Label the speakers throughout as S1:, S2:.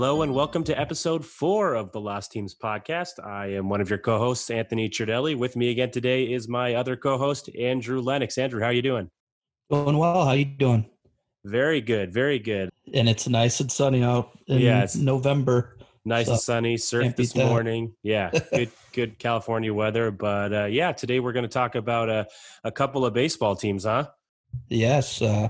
S1: Hello and welcome to episode four of the Lost Teams podcast. I am one of your co-hosts, Anthony Cherdelli. With me again today is my other co-host, Andrew Lennox. Andrew, how are you doing?
S2: Doing well. How you doing?
S1: Very good, very good.
S2: And it's nice and sunny out in
S1: Yeah, it's-
S2: November.
S1: Nice
S2: So,
S1: and sunny. Surf this morning. Yeah, good, good California weather. But uh, yeah, today we're going to talk about a, a couple of baseball teams, huh?
S2: Yes, uh,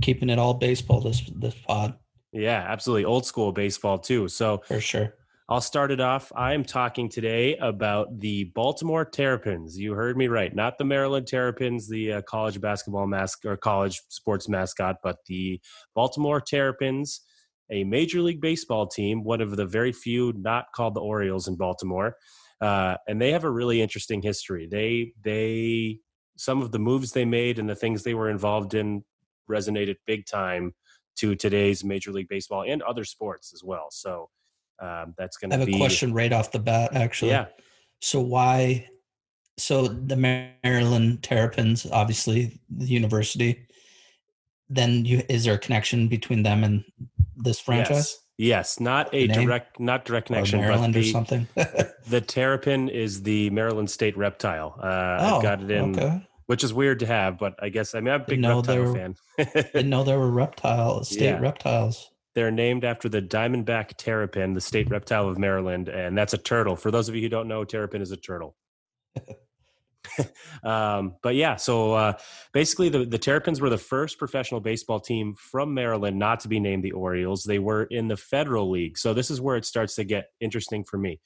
S2: keeping it all baseball this this pod
S1: Yeah, absolutely. Old school baseball too. So
S2: for sure.
S1: I'll start it off. I'm talking today about the Baltimore Terrapins. You heard me right. Not the Maryland Terrapins, the uh, college basketball mask or college sports mascot, but the Baltimore Terrapins, a Major League Baseball team, one of the very few not called the Orioles in Baltimore. Uh, and they have a really interesting history. They, they, some of the moves they made and the things they were involved in resonated big time to today's Major League Baseball and other sports as well. So, um, that's going to.
S2: I have
S1: be
S2: a question right off the bat, actually.
S1: Yeah,
S2: So why? So the Maryland Terrapins, obviously the university. Then you is there a connection between them and this franchise
S1: Yes, yes. not a
S2: name?
S1: direct, not direct
S2: or
S1: connection, but
S2: Maryland or
S1: the,
S2: something?
S1: the terrapin is the Maryland state reptile. Uh,
S2: oh,
S1: I've got it in,
S2: okay.
S1: Which is weird to have, but I guess I mean I'm a big reptile fan.
S2: Didn't know there were reptiles, state
S1: Yeah.
S2: reptiles.
S1: They're named after the diamondback terrapin, the state reptile of Maryland, and that's a turtle. For those of you who don't know, terrapin is a turtle. um, but yeah, so uh, basically, the, the Terrapins were the first professional baseball team from Maryland not to be named the Orioles. They were in the Federal League. So this is where it starts to get interesting for me.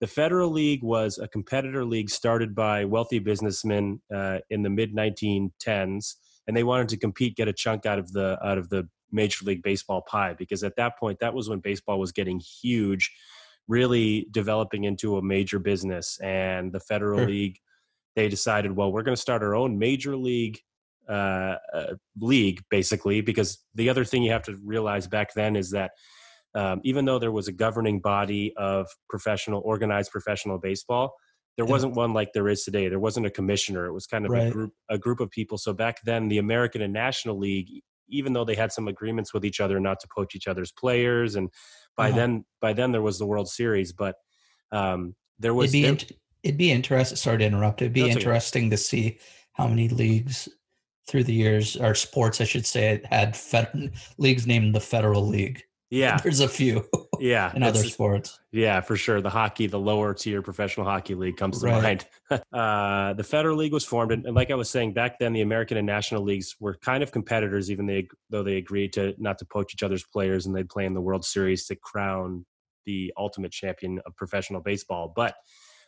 S1: The Federal League was a competitor league started by wealthy businessmen uh, in the mid 1910s, and they wanted to compete, get a chunk out of the out of the Major League Baseball pie because at that point, that was when baseball was getting huge, really developing into a major business. And the Federal. League, they decided, well, we're going to start our own major league uh, uh, league, basically, because the other thing you have to realize back then is that um, even though there was a governing body of professional, organized professional baseball, there
S2: Yeah.
S1: wasn't one like there is today. There wasn't a commissioner. It was kind of a group, a group of people. So back then, the American and National League, even though they had some agreements with each other not to poach each other's players, and by
S2: Uh-huh.
S1: then, by then there was the World Series, but um, there was
S2: it'd be
S1: there-
S2: int- it'd be interesting. Sorry to interrupt. It'd be
S1: That's okay.
S2: interesting to see how many leagues through the years, or sports, I should say, had fed, leagues named the Federal League.
S1: Yeah,
S2: There's a few
S1: yeah,
S2: in other sports.
S1: Yeah, for sure. The hockey, the lower tier professional hockey league comes to
S2: Right.
S1: mind. uh, the Federal League was formed, and, and like I was saying back then, the American and National leagues were kind of competitors, even they, though they agreed to not to poach each other's players, and they'd play in the World Series to crown the ultimate champion of professional baseball. But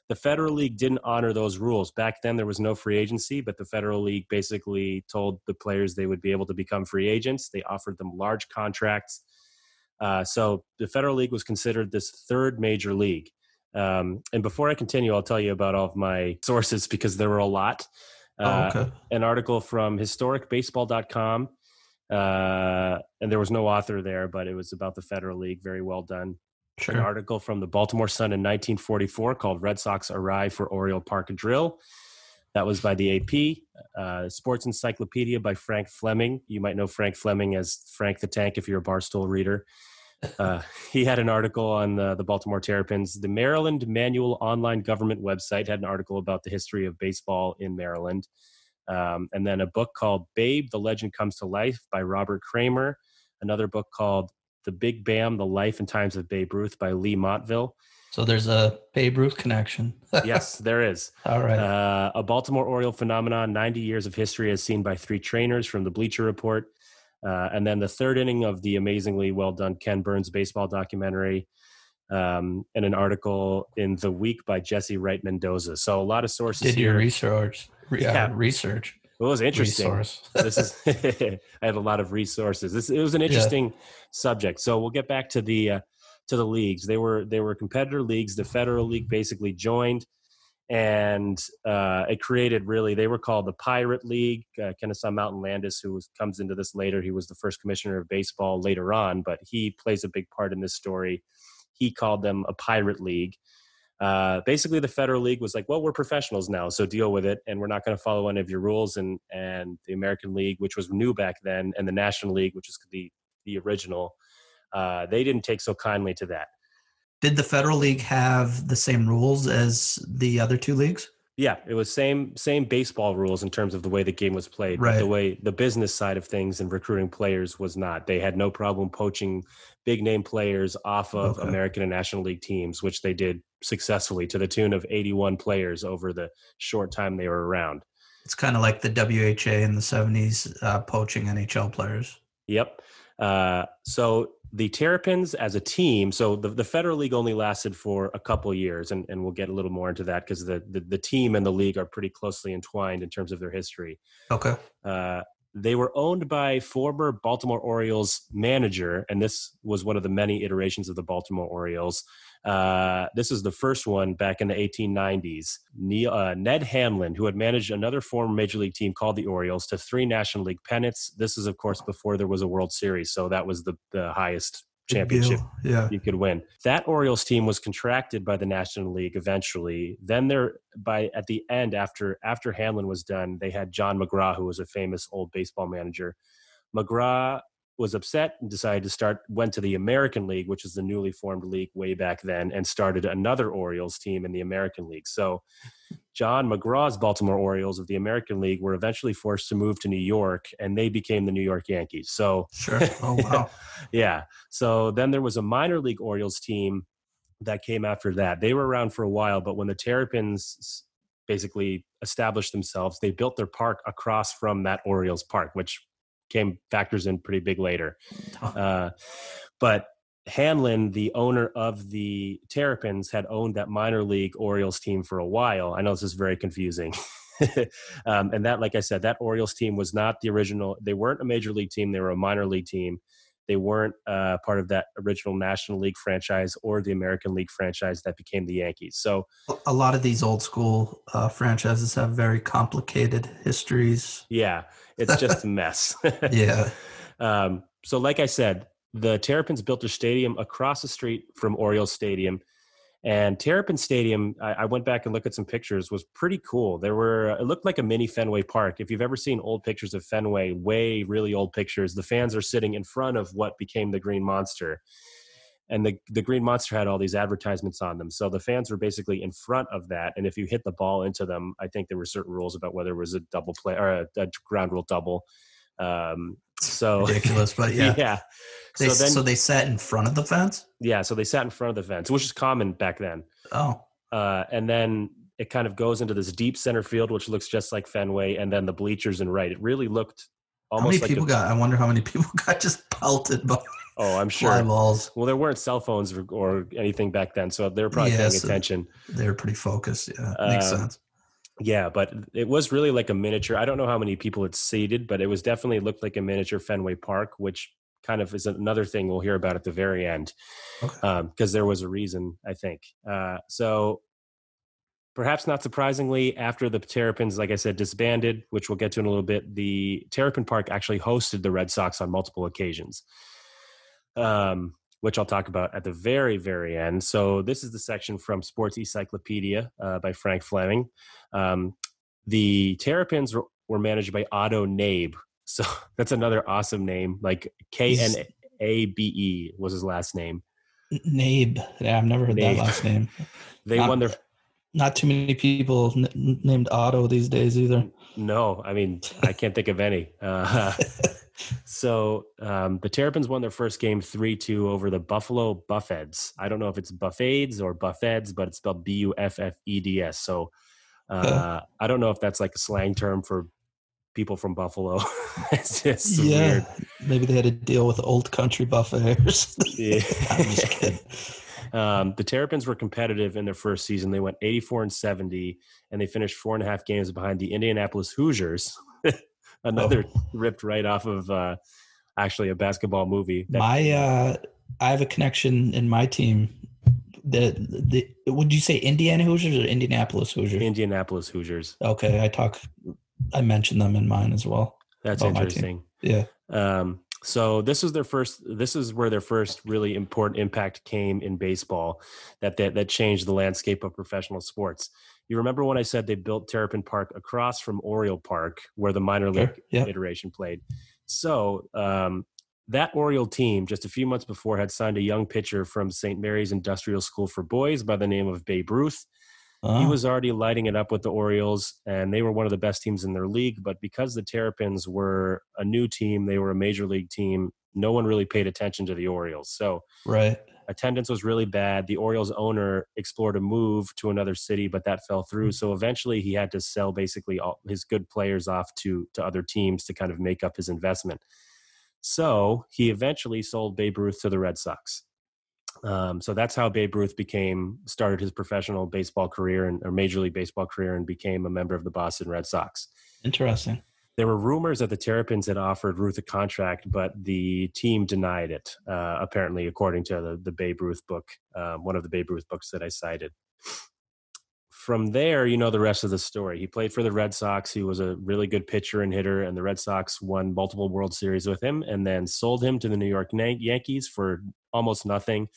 S1: the Federal League didn't honor those rules. Back then, there was no free agency, but the Federal League basically told the players they would be able to become free agents. They offered them large contracts. Uh, so the Federal League was considered this third major league. Um, and before I continue, I'll tell you about all of my sources because there were a lot. Uh,
S2: oh, okay.
S1: An article from historicbaseball.com, uh, and there was no author there, but it was about the Federal League. Very well done
S2: Sure.
S1: an article from the Baltimore Sun in 1944 called Red Sox Arrive for Oriole Park Drill. That was by the AP. Uh, Sports Encyclopedia by Frank Fleming. You might know Frank Fleming as Frank the Tank if you're a Barstool reader. Uh, he had an article on the, the Baltimore Terrapins. The Maryland Manual Online Government website had an article about the history of baseball in Maryland. Um, and then a book called Babe, The Legend Comes to Life by Robert Creamer. Another book called The Big Bam, The Life and Times of Babe Ruth by Leigh Montville.
S2: So there's a Babe Ruth connection.
S1: Yes, there is.
S2: All right.
S1: Uh, a Baltimore Oriole phenomenon, 90 years of history as seen by three trainers from the Bleacher Report. Uh, and then the third inning of the amazingly well done Ken Burns baseball documentary, um, and an article in The Week by Jesse Wright Mendoza. So a lot of sources
S2: Did your
S1: here.
S2: research? Yeah,
S1: Yeah.
S2: research.
S1: it was interesting. This is I had a lot of resources. This it was an interesting subject. So we'll get back to the uh, to the leagues. They were they were competitor leagues. The Federal League basically joined, and uh, it created really. They were called the Pirate League. Uh, Kennesaw Mountain Landis, who was, comes into this later, he was the first commissioner of baseball later on, but he plays a big part in this story. He called them a Pirate League. Uh, basically, the Federal League was like, "Well, we're professionals now, so deal with it, and we're not going to follow any of your rules." And and the American League, which was new back then, and the National League, which is the the original, uh, they didn't take so kindly to that.
S2: Did the Federal League have the same rules as the other two leagues?
S1: Yeah, it was same same baseball rules in terms of the way the game was played.
S2: Right.
S1: The way the business side of things and recruiting players was not. They had no problem poaching big name players off of
S2: Okay.
S1: American and National League teams, which they did successfully to the tune of 81 players over the short time they were around.
S2: It's kind of like the WHA in the 70s uh, poaching NHL players.
S1: Yep. Uh, so the Terrapins as a team, so the, the Federal League only lasted for a couple years, and, and we'll get a little more into that because the, the, the team and the league are pretty closely entwined in terms of their history.
S2: Okay.
S1: Uh, they were owned by former Baltimore Orioles manager, and this was one of the many iterations of the Baltimore Orioles. Uh, this is the first one back in the 1890s. Neil, uh, Ned Hanlon, who had managed another former major league team called the Orioles to three National League pennants. This is, of course, before there was a World Series, so that was the, the highest championship.
S2: Yeah.
S1: you could win. That Orioles team was contracted by the National League eventually. Then there by at the end after after Hanlon was done, they had John McGraw who was a famous old baseball manager. McGraw was upset and decided to start went to the American League, which is the newly formed league way back then and started another Orioles team in the American League. So John McGraw's Baltimore Orioles of the American League were eventually forced to move to New York and they became the New York Yankees. So
S2: Sure. Oh, wow.
S1: yeah. So then there was a minor league Orioles team that came after that. They were around for a while, but when the Terrapins basically established themselves, they built their park across from that Orioles park, which came factors in pretty big later. Uh, but Hanlon, the owner of the Terrapins, had owned that minor league Orioles team for a while. I know this is very confusing. um, and that, like I said, that Orioles team was not the original. They weren't a major league team. They were a minor league team. They weren't uh, part of that original National League franchise or the American League franchise that became the Yankees. So,
S2: A lot of these old school uh, franchises have very complicated histories.
S1: yeah, it's just a mess.
S2: Yeah.
S1: Um, so, like I said, the Terrapins built their stadium across the street from Orioles Stadium. And Terrapin Stadium, I, I went back and looked at some pictures, was pretty cool. There were, it looked like a mini Fenway Park. If you've ever seen old pictures of Fenway, way really old pictures, the fans are sitting in front of what became the Green Monster. And the, the Green Monster had all these advertisements on them. So the fans were basically in front of that. And if you hit the ball into them, I think there were certain rules about whether it was a double play or a, a ground rule double. Um, so
S2: Ridiculous, but yeah.
S1: yeah.
S2: They,
S1: so then,
S2: so they sat in front of the fence?
S1: yeah, so they sat in front of the fence, which is common back then.
S2: Oh,
S1: Uh, and then it kind of goes into this deep center field, which looks just like Fenway, and then the bleachers and right. It really looked
S2: how many
S1: like
S2: people
S1: a,
S2: got? I wonder how many people got just pelted by
S1: oh, I'm sure.
S2: fly balls.
S1: Well, there weren't cell phones or, or anything back then, so they were probably
S2: Yeah,
S1: paying
S2: so-
S1: attention.
S2: They're pretty focused. Yeah, makes
S1: Um,
S2: sense.
S1: Yeah, but it was really like a miniature. I don't know how many people it seated, but it was definitely looked like a miniature Fenway Park, which kind of is another thing we'll hear about at the very end,
S2: Okay.
S1: because there was a reason, I think. Uh, so perhaps not surprisingly, after the Terrapins, like I said, disbanded, which we'll get to in a little bit, the Terrapin Park actually hosted the Red Sox on multiple occasions. Um, which I'll talk about at the very, very end. So, this is the section from Sports Encyclopedia uh, by Frank Fleming. Um, the Terrapins were, were managed by Otto Knabe. So, that's another awesome name. Like K N A B E was his last name.
S2: Knabe. Yeah, I've never heard
S1: Knabe.
S2: that last name.
S1: They
S2: Um,
S1: won their.
S2: Not too many people n- n- named Otto these days either.
S1: No, I mean, I can't think of any. Uh, so um, the Terrapins won their first game 3 2 over the Buffalo Buffeds. I don't know if it's Buffades or Buffeds, but it's spelled B U F F E D S. So uh, I don't know if that's like a slang term for people from Buffalo. it's just
S2: yeah,
S1: weird.
S2: maybe they had to deal with old country buffets.
S1: Yeah.
S2: I'm just kidding.
S1: Um, the Terrapins were competitive in their first season. They went 84 and 70, and they finished four and a half games behind the Indianapolis Hoosiers. Another ripped right off of uh, actually a basketball movie. that-
S2: My, uh, I have a connection in my team. The the would you say Indiana Hoosiers or Indianapolis Hoosiers?
S1: Indianapolis Hoosiers.
S2: okay, I talk. I mentioned them in mine as well.
S1: That's
S2: About my team.
S1: interesting.
S2: Yeah.
S1: Um, so this is their first. This is where their first really important impact came in baseball. That that that changed the landscape of professional sports. You remember when I said they built Terrapin Park across from Oriole Park, where the minor league
S2: Sure. Yeah.
S1: iteration played. So um, that Oriole team, just a few months before, had signed a young pitcher from St. Mary's Industrial School for Boys by the name of Babe Ruth. Oh. He was already lighting it up with the Orioles, and they were one of the best teams in their league. But because the Terrapins were a new team, they were a major league team. No one really paid attention to the Orioles. So,
S2: right,
S1: attendance was really bad. The Orioles owner explored a move to another city, but that fell through. Mm. So eventually, he had to sell basically all his good players off to to other teams to kind of make up his investment. So he eventually sold Babe Ruth to the Red Sox. Um, so that's how Babe Ruth became started his professional baseball career and or Major League Baseball career and became a member of the Boston Red Sox.
S2: Interesting.
S1: There were rumors that the Terrapins had offered Ruth a contract, but the team denied it. Uh, apparently, according to the, the Babe Ruth book, um, one of the Babe Ruth books that I cited from there, you know the rest of the story. He played for the Red Sox. He was a really good pitcher and hitter, and the Red Sox won multiple World Series with him, and then sold him to the New York Yankees for almost nothing,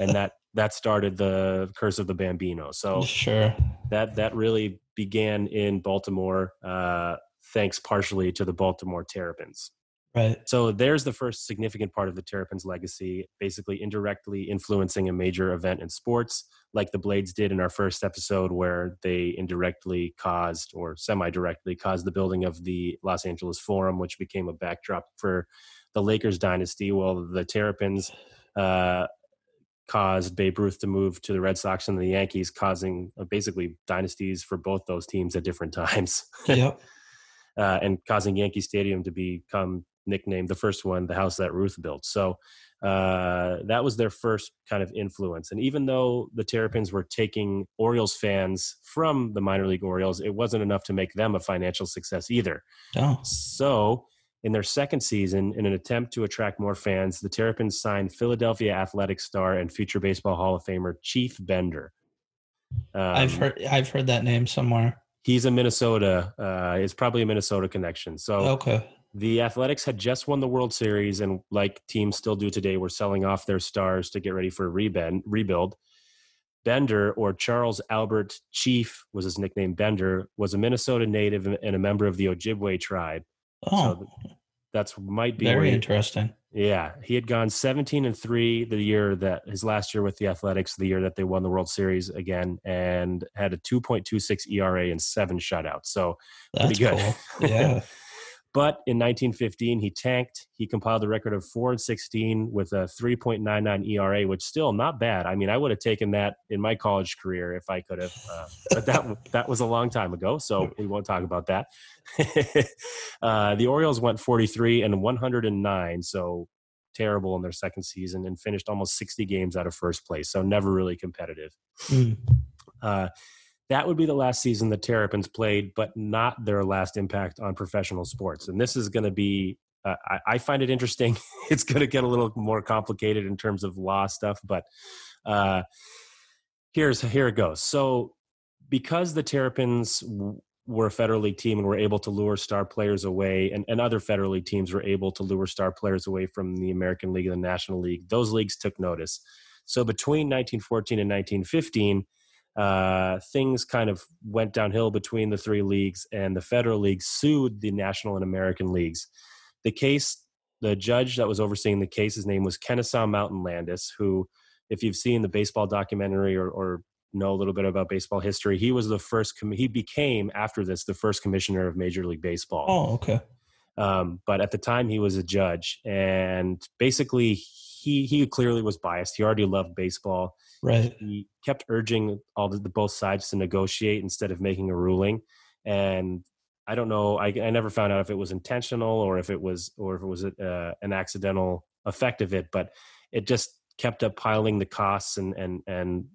S1: and that that started the curse of the Bambino. So
S2: sure,
S1: that that really began in Baltimore, uh, thanks partially to the Baltimore Terrapins.
S2: Right.
S1: So there's the first significant part of the Terrapins' legacy, basically indirectly influencing a major event in sports, like the Blades did in our first episode, where they indirectly caused or semi directly caused the building of the Los Angeles Forum, which became a backdrop for the Lakers dynasty. Well, the Terrapins uh, caused Babe Ruth to move to the Red Sox and the Yankees, causing uh, basically dynasties for both those teams at different times.
S2: Yep.
S1: Uh, and causing Yankee Stadium to become nicknamed the first one the house that ruth built. So uh, that was their first kind of influence. And even though the terrapins were taking orioles fans from the minor league orioles it wasn't enough to make them a financial success either.
S2: Oh.
S1: so in their second season in an attempt to attract more fans the terrapins signed philadelphia athletic star and future baseball hall of famer chief bender.
S2: Um, i've heard i've heard that name somewhere
S1: he's a minnesota uh, it's probably a minnesota connection so
S2: okay
S1: the Athletics had just won the World Series, and like teams still do today, were selling off their stars to get ready for a rebuild. Bender, or Charles Albert Chief was his nickname, Bender, was a Minnesota native and a member of the Ojibwe tribe.
S2: Oh,
S1: so that's might be
S2: very interesting.
S1: Yeah, he had gone 17 and three the year that his last year with the Athletics, the year that they won the World Series again, and had a 2.26 ERA and seven shutouts. So
S2: that's
S1: pretty good.
S2: Cool. Yeah.
S1: But in 1915, he tanked. He compiled a record of 4 and 16 with a 3.99 ERA, which still not bad. I mean, I would have taken that in my college career if I could have, uh, but that that was a long time ago, so we won't talk about that. uh, the Orioles went 43 and 109, so terrible in their second season, and finished almost 60 games out of first place, so never really competitive. Mm. Uh, that would be the last season the Terrapins played, but not their last impact on professional sports. And this is going to be, uh, I, I, find it interesting. it's going to get a little more complicated in terms of law stuff, but uh, here's here it goes. So, because the Terrapins were a federal league team and were able to lure star players away, and, and other federal league teams were able to lure star players away from the American League and the National League, those leagues took notice. So, between 1914 and 1915 uh, things kind of went downhill between the three leagues, and the federal league sued the national and American leagues. The case, the judge that was overseeing the case, his name was Kennesaw Mountain Landis, who, if you've seen the baseball documentary or, or know a little bit about baseball history, he was the first. Com- he became after this the first commissioner of Major League Baseball.
S2: Oh, okay.
S1: Um, but at the time, he was a judge, and basically, he he clearly was biased. He already loved baseball
S2: Right.
S1: He kept urging all the, the both sides to negotiate instead of making a ruling, and I don't know. I, I never found out if it was intentional or if it was or if it was uh, an accidental effect of it, but it just kept up piling the costs and and and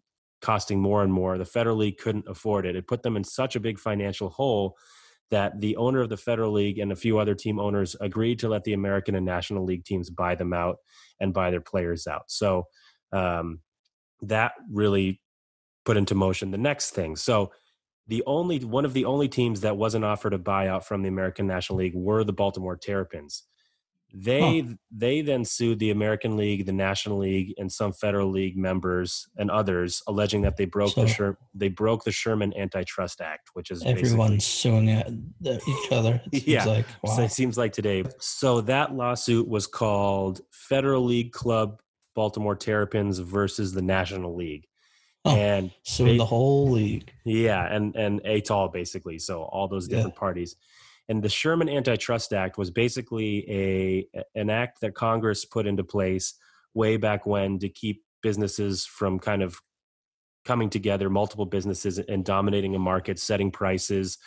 S1: costing more and more. The federal league couldn't afford it. It put them in such a big financial hole that the owner of the federal league and a few other team owners agreed to let the American and National League teams buy them out and buy their players out. So um, that really put into motion the next thing. So the only one of the only teams that wasn't offered a buyout from the American National League were the Baltimore Terrapins. They huh. they then sued the American League, the National League, and some federal league members and others, alleging that they broke so, the Sher- they broke the Sherman Antitrust Act, which is
S2: everyone's suing each other.
S1: yeah, like, wow. so it seems like today. So that lawsuit was called Federal League Club Baltimore Terrapins versus the National League.
S2: Oh, and suing the whole league.
S1: Yeah, and and et al. basically. So all those different yeah. parties. And the Sherman Antitrust Act was basically a an act that Congress put into place way back when to keep businesses from kind of coming together, multiple businesses, and dominating a market, setting prices,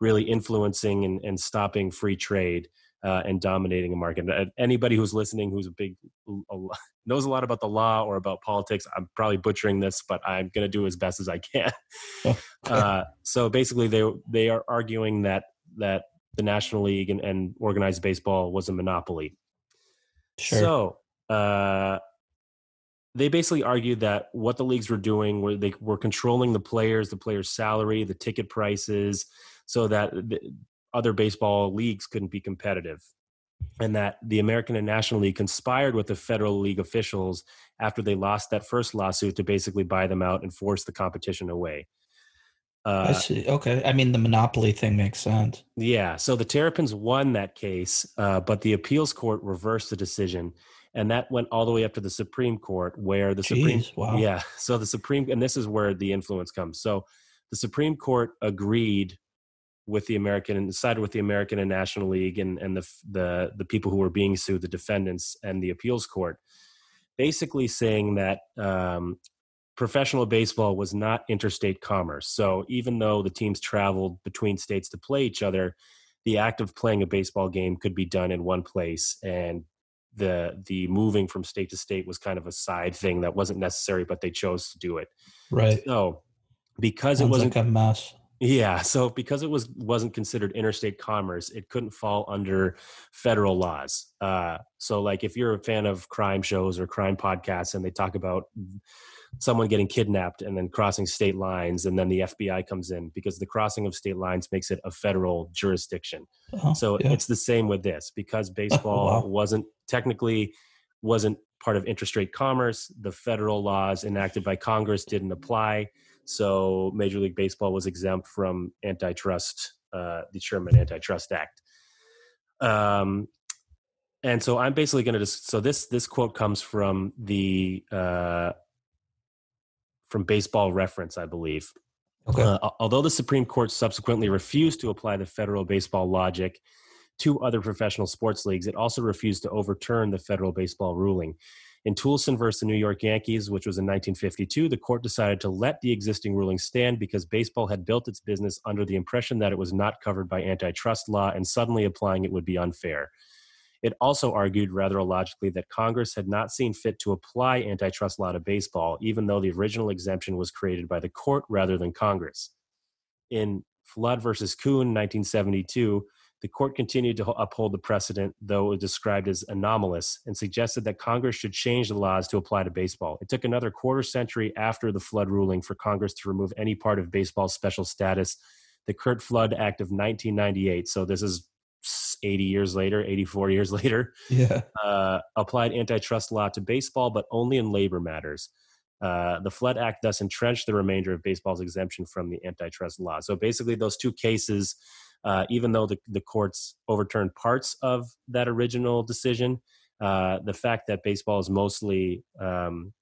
S1: really influencing and, and stopping free trade. Uh, and dominating a market. Uh, anybody who's listening, who's a big a, knows a lot about the law or about politics, I'm probably butchering this, but I'm going to do as best as I can. Uh, so basically, they they are arguing that that the National League and, and organized baseball was a monopoly. Sure. So uh, they basically argued that what the leagues were doing were they were controlling the players, the players' salary, the ticket prices, so that the other baseball leagues couldn't be competitive. And that the American and National League conspired with the Federal League officials after they lost that first lawsuit to basically buy them out and force the competition away.
S2: Uh, I see. Okay. I mean, the monopoly thing makes sense.
S1: Yeah. So the Terrapins won that case, uh, but the appeals court reversed the decision. And that went all the way up to the Supreme Court, where the Jeez, Supreme, wow. yeah. So the Supreme, and this is where the influence comes. So the Supreme Court agreed with the American and sided with the American and National League and and the the the people who were being sued, the defendants and the appeals court, basically saying that um, professional baseball was not interstate commerce. So even though the teams traveled between states to play each other, the act of playing a baseball game could be done in one place and the the moving from state to state was kind of a side thing that wasn't necessary but they chose to do it.
S2: Right.
S1: So because Sounds it wasn't
S2: like a mess.
S1: Yeah, so because it was wasn't considered interstate commerce, it couldn't fall under federal laws. Uh, so, like, if you're a fan of crime shows or crime podcasts, and they talk about someone getting kidnapped and then crossing state lines and then the FBI comes in because the crossing of state lines makes it a federal jurisdiction. Oh, so yeah. it's the same with this because baseball oh, wow. wasn't technically wasn't part of interstate commerce, the federal laws enacted by Congress didn't apply. So Major League Baseball was exempt from antitrust, uh, the Sherman Antitrust Act. Um, and so I'm basically going to just so this this quote comes from the uh, from Baseball Reference, I believe. Okay. Uh, although the Supreme Court subsequently refused to apply the federal baseball logic to other professional sports leagues, it also refused to overturn the federal baseball ruling. In Toolson versus the New York Yankees, which was in 1952, the court decided to let the existing ruling stand because baseball had built its business under the impression that it was not covered by antitrust law and suddenly applying it would be unfair. It also argued rather illogically that Congress had not seen fit to apply antitrust law to baseball, even though the original exemption was created by the court rather than Congress. In Flood versus Kuhn, 1972, the court continued to uphold the precedent, though it was described as anomalous, and suggested that Congress should change the laws to apply to baseball. It took another quarter century after the Flood ruling for Congress to remove any part of baseball's special status. The Curt Flood Act of 1998, so this is 80 years later, 84 years later,
S2: yeah.
S1: uh, applied antitrust law to baseball, but only in labor matters. Uh, the Flood Act thus entrenched the remainder of baseball's exemption from the antitrust law. So basically, those two cases, uh, even though the, the courts overturned parts of that original decision, uh, the fact that baseball is mostly um,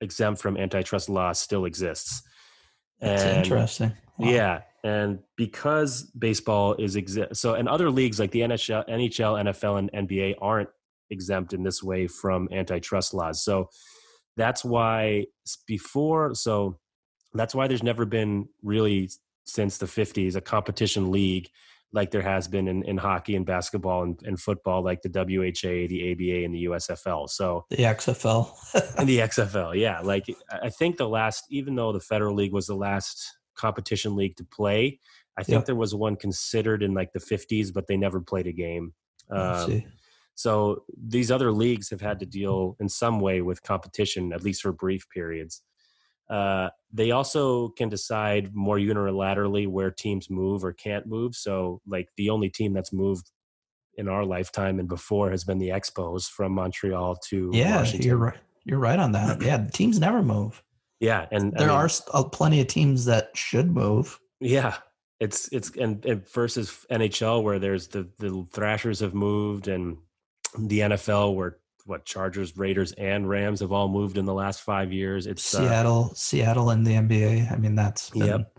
S1: exempt from antitrust law still exists.
S2: That's and, interesting.
S1: Wow. Yeah, and because baseball is exist, so and other leagues like the NHL, NHL, NFL, and NBA aren't exempt in this way from antitrust laws. So that's why before, so that's why there's never been really since the 50s a competition league like there has been in, in hockey and basketball and, and football, like the WHA, the ABA, and the USFL. So
S2: the XFL
S1: and the XFL, yeah. Like I think the last, even though the Federal League was the last competition league to play, I think yep. there was one considered in like the 50s, but they never played a game. Um, so these other leagues have had to deal in some way with competition, at least for brief periods. Uh, they also can decide more unilaterally where teams move or can't move. So, like the only team that's moved in our lifetime and before has been the Expos from Montreal to
S2: yeah,
S1: Washington.
S2: you're right. You're right on that. Yeah, teams never move.
S1: Yeah, and I
S2: There
S1: mean,
S2: are st- uh, plenty of teams that should move.
S1: Yeah, it's it's and, and versus NHL where there's the the Thrashers have moved and the NFL where what Chargers, Raiders, and Rams have all moved in the last five years. It's uh,
S2: Seattle, Seattle, and the NBA. I mean, that's been
S1: Yep.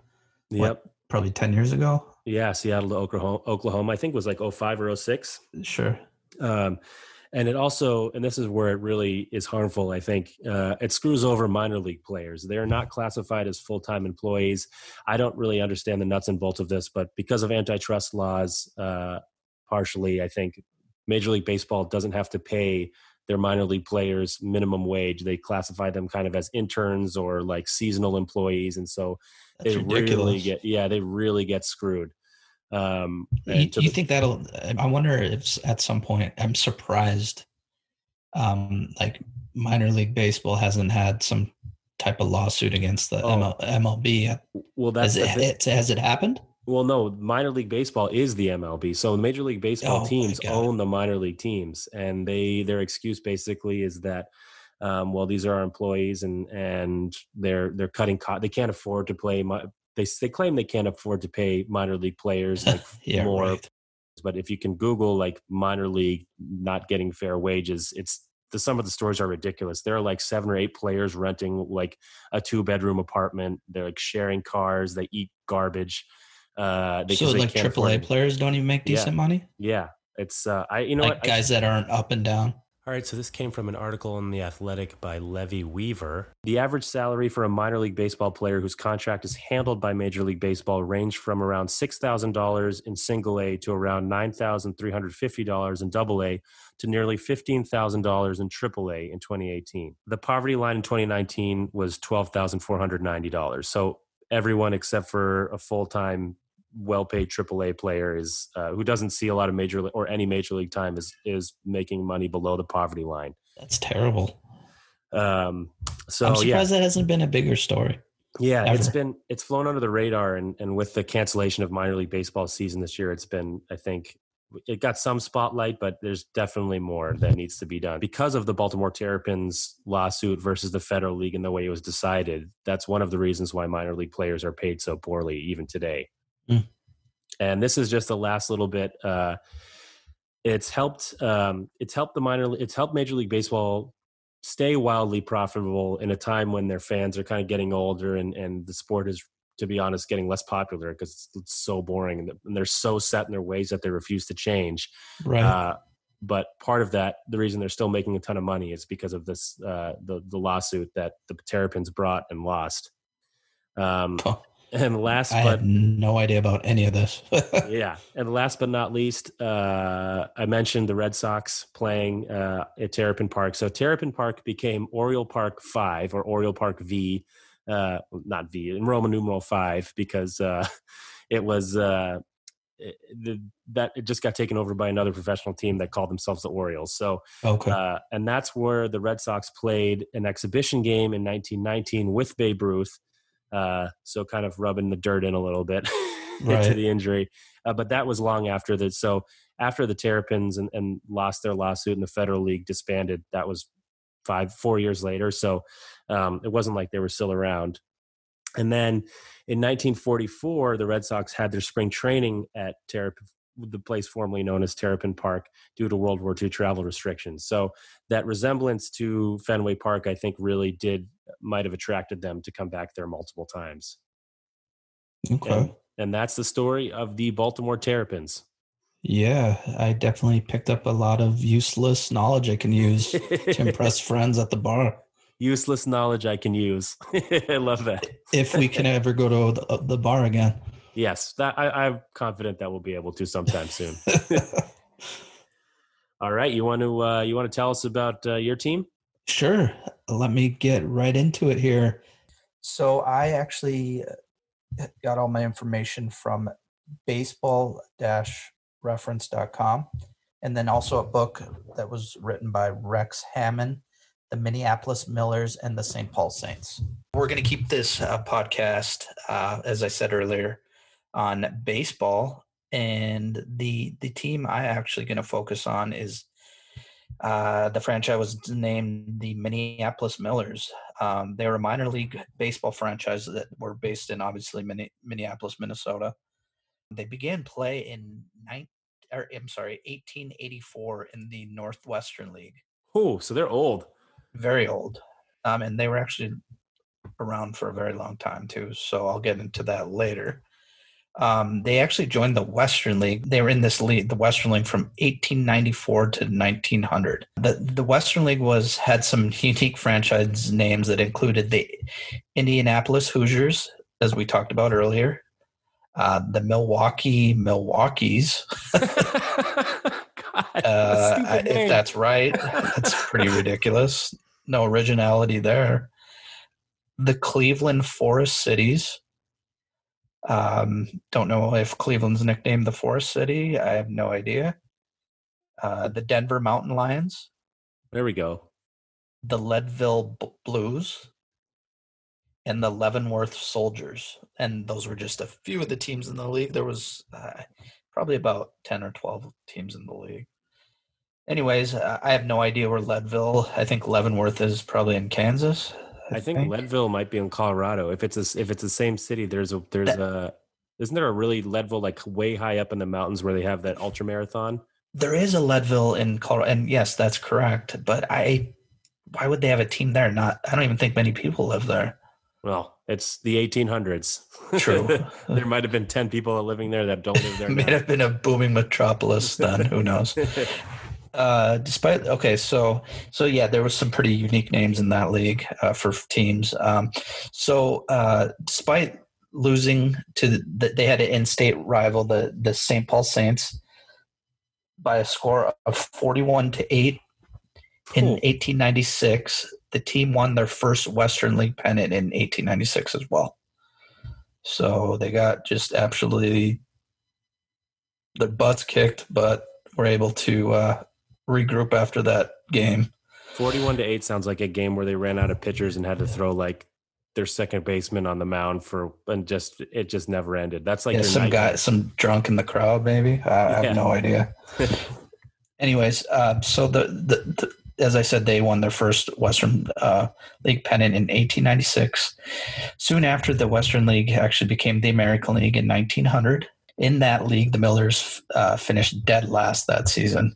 S2: what?
S1: yep,
S2: probably ten years ago.
S1: yeah, Seattle to Oklahoma. Oklahoma, I think was like 05 or 06.
S2: Sure.
S1: Um, and it also, and this is where it really is harmful. I think uh, it screws over minor league players. They are not classified as full time employees. I don't really understand the nuts and bolts of this, but because of antitrust laws, uh, partially, I think Major League Baseball doesn't have to pay their minor league players minimum wage. They classify them kind of as interns or like seasonal employees, and so
S2: That's
S1: they
S2: ridiculous.
S1: really get yeah, they really get screwed. Um,
S2: You, you
S1: the-
S2: think that'll? I wonder if at some point I'm surprised. Um, like minor league baseball hasn't had some type of lawsuit against the
S1: Oh.
S2: ML, MLB.
S1: well, that's
S2: Has
S1: the
S2: it, has it happened?
S1: Well, no, minor league baseball is the MLB. So Major League Baseball
S2: Oh,
S1: teams own the minor league teams, and they their excuse basically is that, um, well, these are our employees, and and they're they're cutting cost. They can't afford to play. They they claim they can't afford to pay minor league players like
S2: Yeah,
S1: more.
S2: right.
S1: But if you can Google like minor league not getting fair wages, it's the some of the stories are ridiculous. There are like seven or eight players renting like a two bedroom apartment. They're like sharing cars. They eat garbage. Uh, they,
S2: So like AAA players don't even make
S1: Yeah.
S2: decent money.
S1: Yeah, it's uh, I you know
S2: like
S1: what I-
S2: guys that aren't up and down.
S1: All right, so this came from an article in The Athletic by Levi Weaver. The average salary for a minor league baseball player whose contract is handled by Major League Baseball ranged from around $6,000 in single A to around $9,350 in double A to nearly $15,000 in triple A in 2018. The poverty line in 2019 was $12,490. So everyone except for a full time well-paid AAA player is uh, who doesn't see a lot of major or any major league time is is making money below the poverty line.
S2: That's terrible.
S1: Um, so
S2: I'm
S1: yeah,
S2: surprised that hasn't been a bigger story.
S1: yeah, it's been it's flown under the radar, and and with the cancellation of minor league baseball season this year, it's been I think it got some spotlight, but there's definitely more that needs to be done because of the Baltimore Terrapins lawsuit versus the federal league and the way it was decided. That's one of the reasons why minor league players are paid so poorly even today.
S2: Hmm.
S1: And this is just the last little bit. Uh, it's helped. Um, it's helped the minor. It's helped Major League Baseball stay wildly profitable in a time when their fans are kind of getting older and and the sport is to be honest getting less popular because it's, it's so boring and and they're so set in their ways that they refuse to change
S2: Right.
S1: uh, but part of that the reason they're still making a ton of money is because of this uh, the the lawsuit that the terrapins brought and lost um,
S2: Oh,
S1: and last
S2: I
S1: but
S2: no idea about any of this.
S1: yeah, and last but not least, uh, I mentioned the Red Sox playing uh, at Terrapin Park. So Terrapin Park became Oriole Park Five or Oriole Park V, uh, not V, in Roman numeral five because uh, it was uh, it, the, that it just got taken over by another professional team that called themselves the Orioles. So
S2: okay.
S1: uh, and that's where the Red Sox played an exhibition game in 1919 with Babe Ruth. Uh, so kind of rubbing the dirt in a little bit into the injury. Uh, but that was long after that. So after the Terrapins and, and lost their lawsuit and the Federal League disbanded, that was five, four years later. So um, it wasn't like they were still around. And then in 1944, the Red Sox had their spring training at Terrapin, the place formerly known as Terrapin Park, due to World War II travel restrictions. So that resemblance to Fenway Park, I think, really did might have attracted them to come back there multiple times.
S2: okay.
S1: And, and that's the story of the Baltimore Terrapins.
S2: Yeah, I definitely picked up a lot of useless knowledge I can use to impress friends at the bar.
S1: Useless knowledge I can use. I love that.
S2: If we can ever go to the, the bar again.
S1: Yes, that I, I'm confident that we'll be able to sometime soon. All right, you want to uh, you want to tell us about uh, your team?
S2: Sure. Let me get right into it here. So I actually uh, got all my information from baseball-reference.com and then also a book that was written by Rex Hamann, the Minneapolis Millers and the St. Paul Saints. We're going to keep this uh, podcast, uh, as I said earlier, on baseball and the the team I actually going to focus on is uh, the franchise was named the Minneapolis Millers. Um, they were a minor league baseball franchise that were based in obviously Minneapolis, Minnesota. They began play in nine, or, I'm sorry, 1884 in the Northwestern League.
S1: Oh, so they're old.
S2: Very old. Um, and they were actually around for a very long time too. So I'll get into that later. Um, they actually joined the Western League. They were in this league, the Western League, from 1894 to 1900. The the Western League was had some unique franchise names that included the Indianapolis Hoosiers, as we talked about earlier, uh, the Milwaukee Milwaukees. God, uh, if that's right, that's pretty ridiculous. No originality there. The Cleveland Forest Cities um, don't know if Cleveland's nicknamed the Forest City. I have no idea. Uh, the Denver Mountain Lions.
S1: There we go.
S2: The Leadville B- Blues. And the Leavenworth Soldiers. And those were just a few of the teams in the league. There was uh, probably about 10 or 12 teams in the league. Anyways, uh, I have no idea where Leadville, I think Leavenworth is probably in Kansas.
S1: I, think, Leadville might be in Colorado. If it's a, if it's the same city, there's a there's that, a isn't there a really Leadville like way high up in the mountains where they have that ultra marathon?
S2: There is a Leadville in Colorado, and yes, that's correct. But I, why would they have a team there? Not, I don't even think many people live there.
S1: Well, it's the 1800s.
S2: True.
S1: there might have been 10 people living there that don't live there.
S2: It may have been a booming metropolis then. Who knows? Uh, despite okay, so so yeah, there was some pretty unique names in that league uh, for teams. Um, so uh, despite losing to the, they had an in-state rival, the the St. Paul Saints, by a score of forty-one to eight in 1896. The team won their first Western League pennant in 1896 as well. So they got just absolutely their butts kicked, but were able to uh, regroup after that game.
S1: 41 to 8 sounds like a game where they ran out of pitchers and had to throw like their second baseman on the mound for and just it just never ended. That's like
S2: yeah, some nightmare. guy some drunk in the crowd maybe. I, yeah. have no idea. Anyways, uh, so the, the, the, as I said, they won their first Western uh, League pennant in 1896. Soon after, the Western League actually became the American League in 1900. In that league, the Millers uh, finished dead last that season.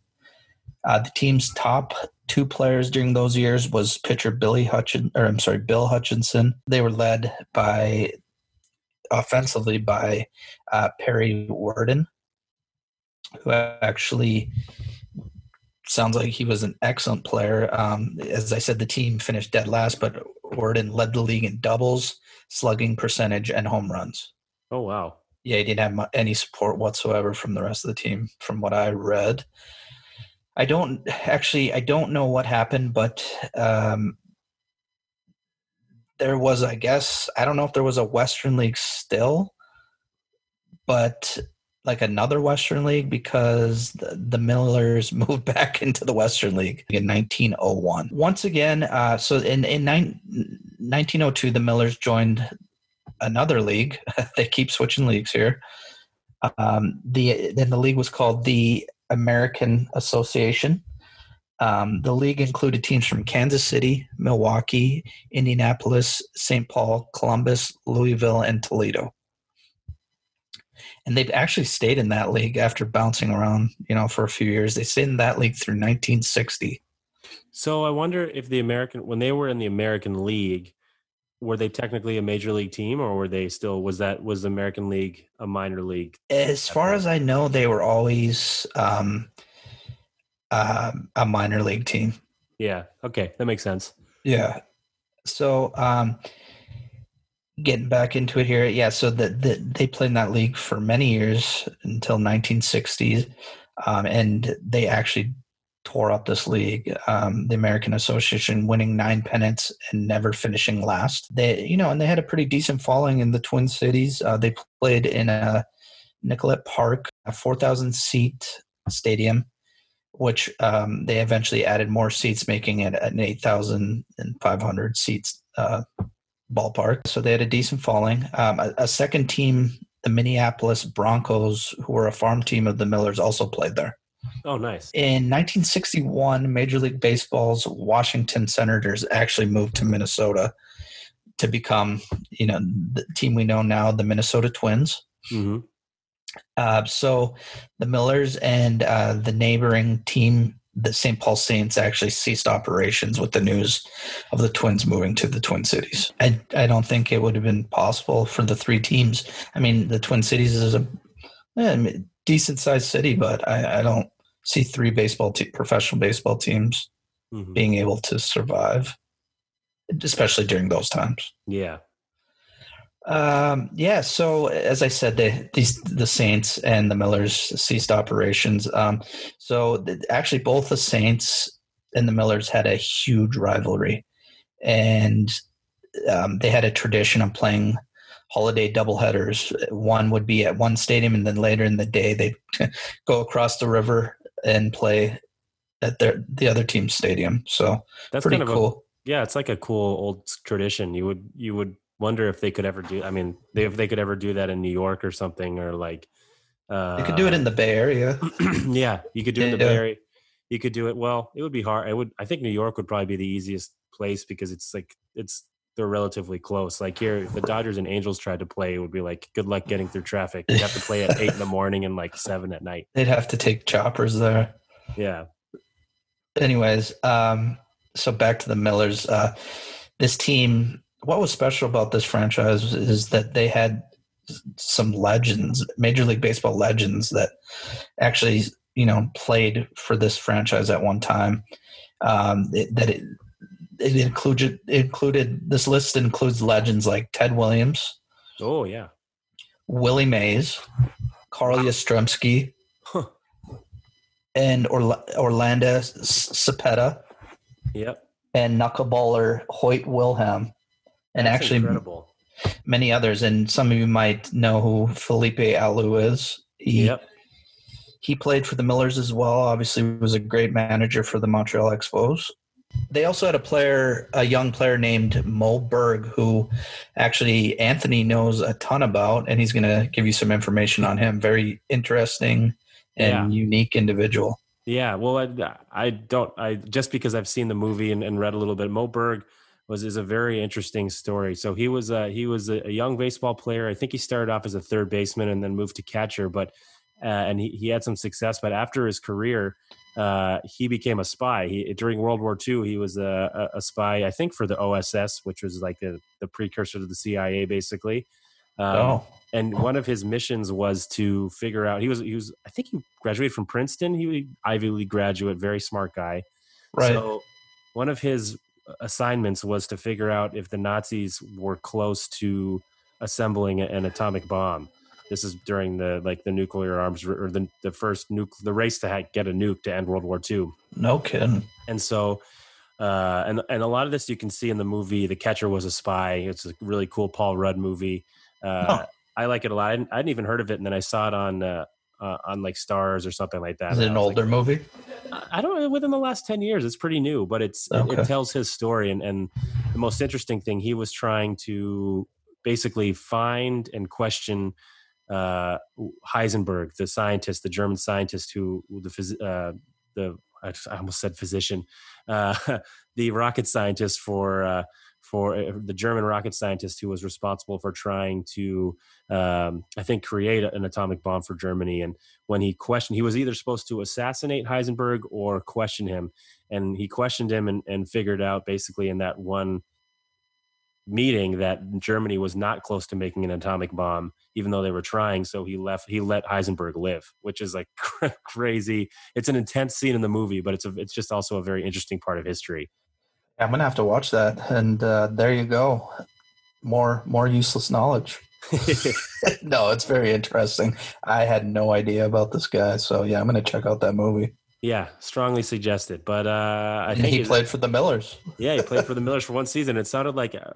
S2: Uh, the team's top two players during those years was pitcher Billy Hutchin, or I'm sorry, Bill Hutchinson. They were led by offensively by uh, Perry Werden, who actually sounds like he was an excellent player. Um, as I said, the team finished dead last, but Worden led the league in doubles, slugging percentage, and home runs.
S1: Oh wow!
S2: Yeah, he didn't have any support whatsoever from the rest of the team, from what I read. I don't actually. I don't know what happened, but um, there was. I guess I don't know if there was a Western League still, but like another Western League because the, the, Millers moved back into the Western League in 1901. Once again, uh, so in in nine, 1902, the Millers joined another league. they keep switching leagues here. Um, the then the league was called the American Association. Um, the league included teams from Kansas City, Milwaukee, Indianapolis, St. Paul, Columbus, Louisville, and Toledo. And they've actually stayed in that league after bouncing around, you know, for a few years. They stayed in that league through 1960.
S1: So I wonder if the American, when they were in the American League, were they technically a major league team or were they still was that was the american league a minor league
S2: as far as i know they were always um, uh, a minor league team.
S1: Yeah okay that makes sense.
S2: Yeah so um, getting back into it here yeah so that the, they played in that league for many years until 1960s um, and they actually tore up this league. Um, the American Association winning nine pennants and never finishing last. They, you know, and they had a pretty decent following in the Twin Cities. Uh, they played in a Nicollet Park, a 4,000 seat stadium, which um, they eventually added more seats, making it an 8,500 seats uh, ballpark. So they had a decent following. Um, a, a, second team the Minneapolis Broncos, who were a farm team of the Millers, also played there.
S1: Oh, nice.
S2: In 1961, Major League Baseball's Washington Senators actually moved to Minnesota to become, you know, the team we know now, the Minnesota Twins.
S1: Mm-hmm.
S2: Uh, so the Millers and uh, the neighboring team, the St. Paul Saints, actually ceased operations with the news of the Twins moving to the Twin Cities. I, I don't think it would have been possible for the three teams. I mean, the Twin Cities is a eh, decent sized city, but I, I, don't see three baseball te- professional baseball teams mm-hmm. being able to survive, especially during those times.
S1: Yeah.
S2: Um, yeah. So as I said, the these the Saints and the Millers ceased operations. Um, so the, actually, both the Saints and the Millers had a huge rivalry, and um, they had a tradition of playing holiday doubleheaders. One would be at one stadium, and then later in the day they'd go across the river and play at their the other team's stadium. So that's pretty kind of cool.
S1: A, yeah, it's like a cool old tradition. You would you would wonder if they could ever do. I mean, they, if they could ever do that in New York or something, or like
S2: uh, you could do it in the Bay Area.
S1: yeah, you could do it in the Bay Area. You could do it. Well, it would be hard. I would. I think New York would probably be the easiest place because it's like it's they're relatively close. Like here, the Dodgers and Angels tried to play, it would be like, good luck getting through traffic. You have to play at eight in the morning and like seven at night.
S2: They'd have to take choppers there.
S1: Yeah.
S2: Anyways, um, so back to the Millers. Uh, this team what was special about this franchise is that they had some legends, Major League Baseball legends that actually, you know, played for this franchise at one time. Um, it, that it, it included included this list includes legends like Ted Williams.
S1: Oh yeah,
S2: Willie Mays, Carl Yastrzemski, huh. and Orla- Orlando Cepeda.
S1: Yep.
S2: And knuckleballer Hoyt Wilhelm and That's actually incredible. many others. And some of you might know who Felipe Alou is. He, yep. He played for the Millers as well. Obviously, was a great manager for the Montreal Expos. They also had a player, a young player named Moe Berg, who actually Anthony knows a ton about, and he's going to give you some information on him. Very interesting and yeah. unique individual.
S1: Yeah, well, I, I, don't. I just because I've seen the movie and, and read a little bit. Moe Berg was is a very interesting story. So he was a, he was a, young baseball player. I think he started off as a third baseman and then moved to catcher, but uh, and he, he had some success. But after his career, uh, he became a spy. He, during World War II, he was a, a, spy, I think, for the OSS, which was like the, the precursor to the CIA, basically. Um, oh. And one of his missions was to figure out. He was he was I think he graduated from Princeton. He was Ivy League graduate, very smart guy.
S2: Right.
S1: So one of his assignments was to figure out if the Nazis were close to assembling an atomic bomb. This is during the like the nuclear arms or the the first nuke the race to get a nuke to end World War II.
S2: No kidding.
S1: And so, uh, and and a lot of this you can see in the movie. The Catcher was a spy. It's a really cool Paul Rudd movie. Uh, I like it a lot. I hadn't, I hadn't, even heard of it, and then I saw it on uh, uh, on like Starz or something like that.
S2: Is it an older
S1: like,
S2: movie?
S1: I don't know. Within the last ten years, it's pretty new, but it's okay. it, it, tells his story. And, and the most interesting thing, he was trying to basically find and question uh, Heisenberg, the scientist, the German scientist who the uh, the I almost said physician, uh, the rocket scientist for uh, for uh, the German rocket scientist who was responsible for trying to, um, I think, create an atomic bomb for Germany. And when he questioned, he was either supposed to assassinate Heisenberg or question him. And he questioned him and, and figured out basically in that one meeting that Germany was not close to making an atomic bomb, even though they were trying. So he left. He let Heisenberg live, which is like crazy. It's an intense scene in the movie, but it's a, it's just also a very interesting part of history.
S2: I'm gonna have to watch that, and uh, there you go. More more useless knowledge. no, it's very interesting. I had no idea about this guy, so yeah, I'm gonna check out that movie.
S1: Yeah, strongly suggested. But uh, I
S2: and
S1: think
S2: he played for the Millers.
S1: yeah, he played for the Millers for one season. It sounded like, uh,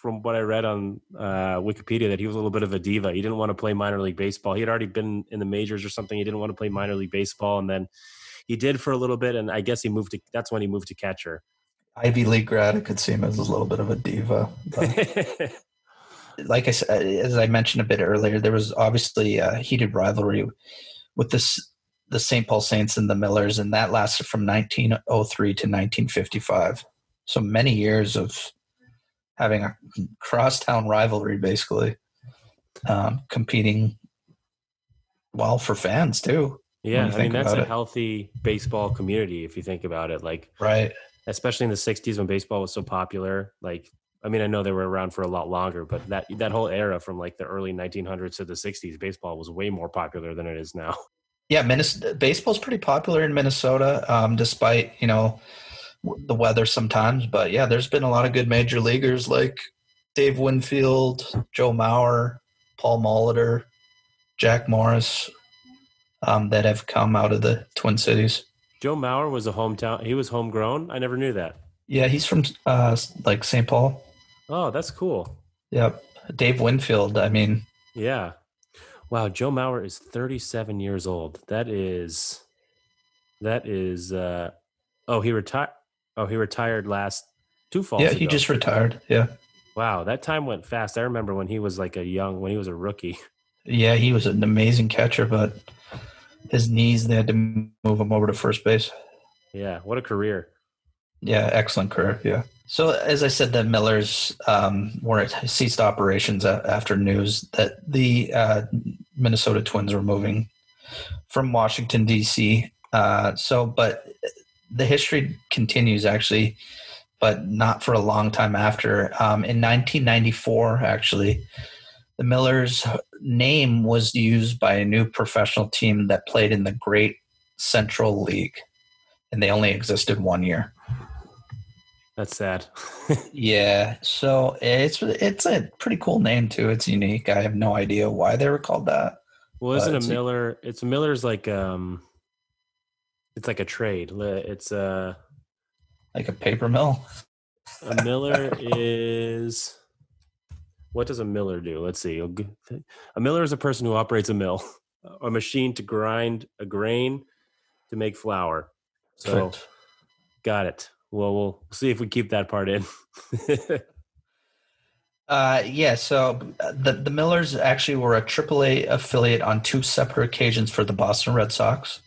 S1: from what I read on uh, Wikipedia, that he was a little bit of a diva. He didn't want to play minor league baseball. He had already been in the majors or something. He didn't want to play minor league baseball, and then he did for a little bit. And I guess he moved to. That's when he moved to catcher.
S2: Ivy League grad, I could see him as a little bit of a diva. like I said, as I mentioned a bit earlier, there was obviously a heated rivalry with this the St. Paul Saints and the Millers, and that lasted from 1903 to 1955. So many years of having a crosstown rivalry, basically, um, competing well for fans too.
S1: Yeah, I mean that's a it. healthy baseball community if you think about it. Like,
S2: right,
S1: especially in the '60s when baseball was so popular. Like, I mean, I know they were around for a lot longer, but that that whole era from like the early 1900s to the 60s, baseball was way more popular than it is now.
S2: Yeah, Minnesota, baseball's pretty popular in Minnesota, um, despite you know the weather sometimes. But yeah, there's been a lot of good major leaguers like Dave Winfield, Joe Mauer, Paul Molitor, Jack Morris um, that have come out of the Twin Cities.
S1: Joe Mauer was a hometown. He was homegrown. I never knew that.
S2: Yeah, he's from uh, like St. Paul.
S1: Oh, that's cool.
S2: Yep, Dave Winfield. I mean,
S1: yeah, Wow, Joe Mauer is 37 years old. That is that is uh oh, he retired oh, he retired last two falls.
S2: Yeah, he just retired. Yeah.
S1: Wow, that time went fast. I remember when he was like a young when he was a rookie.
S2: Yeah, he was an amazing catcher, but his knees they had to move him over to first base.
S1: Yeah, what a career.
S2: Yeah, excellent career. Yeah. So, as I said, the Millers um, were ceased operations after news that the uh, Minnesota Twins were moving from Washington D.C. Uh, so, but the history continues actually, but not for a long time after. Um, in 1994, actually, the Millers' name was used by a new professional team that played in the Great Central League, and they only existed one year.
S1: That's sad.
S2: yeah. So it's it's a pretty cool name too. It's unique. I have no idea why they were called that.
S1: Well, isn't a Miller? It's a Miller's like um, it's like a trade. It's a
S2: like a paper mill.
S1: A miller is what does a miller do? Let's see. A miller is a person who operates a mill, a machine to grind a grain to make flour. So, Correct. got it. Well, we'll see if we keep that part in.
S2: uh, yeah, so uh, the the Millers actually were a AAA affiliate on two separate occasions for the Boston Red Sox.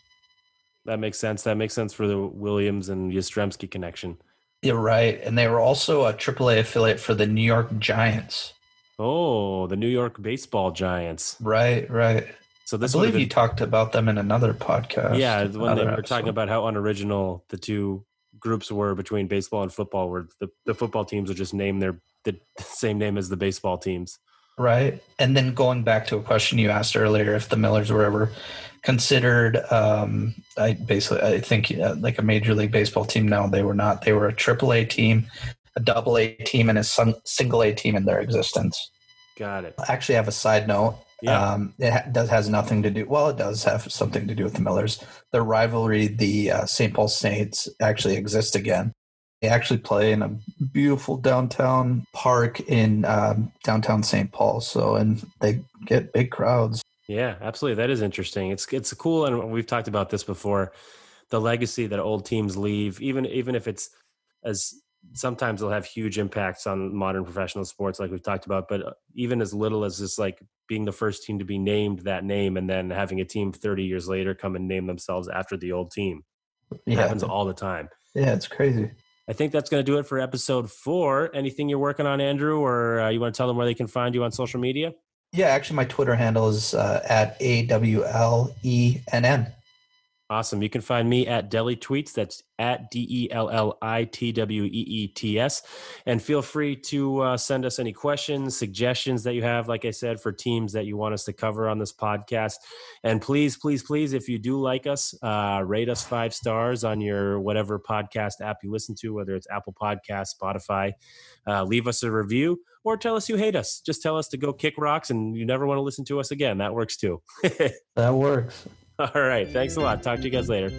S1: That makes sense. That makes sense for the Williams and Yastrzemski connection.
S2: You're right, and they were also a AAA affiliate for the New York Giants.
S1: Oh, the New York Baseball Giants.
S2: Right, right. So this I believe been, you talked about them in another podcast.
S1: Yeah, when they were episode. talking about how unoriginal the two groups were between baseball and football, where the, the football teams would just name their the same name as the baseball teams.
S2: Right. And then going back to a question you asked earlier, if the Millers were ever considered, um, I basically, I think uh, like a major league baseball team. No, they were not. They were a triple A team, a double A team, and a single A team in their existence.
S1: Got it.
S2: I actually have a side note. Yeah. Um, it ha- does has nothing to do. Well, it does have something to do with the Millers. The rivalry, the uh, St. Paul Saints, actually exists again. They actually play in a beautiful downtown park in um, downtown St. Paul. So, and they get big crowds.
S1: Yeah, absolutely. That is interesting. It's it's cool, and we've talked about this before. The legacy that old teams leave, even even if it's as sometimes they'll have huge impacts on modern professional sports like we've talked about but uh, even as little as just like being the first team to be named that name and then having a team 30 years later come and name themselves after the old team. It yeah. happens all the time.
S2: Yeah it's crazy.
S1: I think that's going to do it for episode four. Anything you're working on andrew or uh, you want to tell them where they can find you on social media?
S2: Yeah actually my twitter handle is uh, at a-w-l-e-n-n
S1: Awesome. You can find me at Delli Tweets. That's at D E L L I T W E E T S. And feel free to uh, send us any questions, suggestions that you have, like I said, for teams that you want us to cover on this podcast. And please, please, please, if you do like us, uh, rate us five stars on your whatever podcast app you listen to, whether it's Apple Podcast, Spotify. Uh, leave us a review or tell us you hate us. Just tell us to go kick rocks and you never want to listen to us again. That works too.
S2: that works.
S1: All right. Thanks a lot. Talk to you guys later.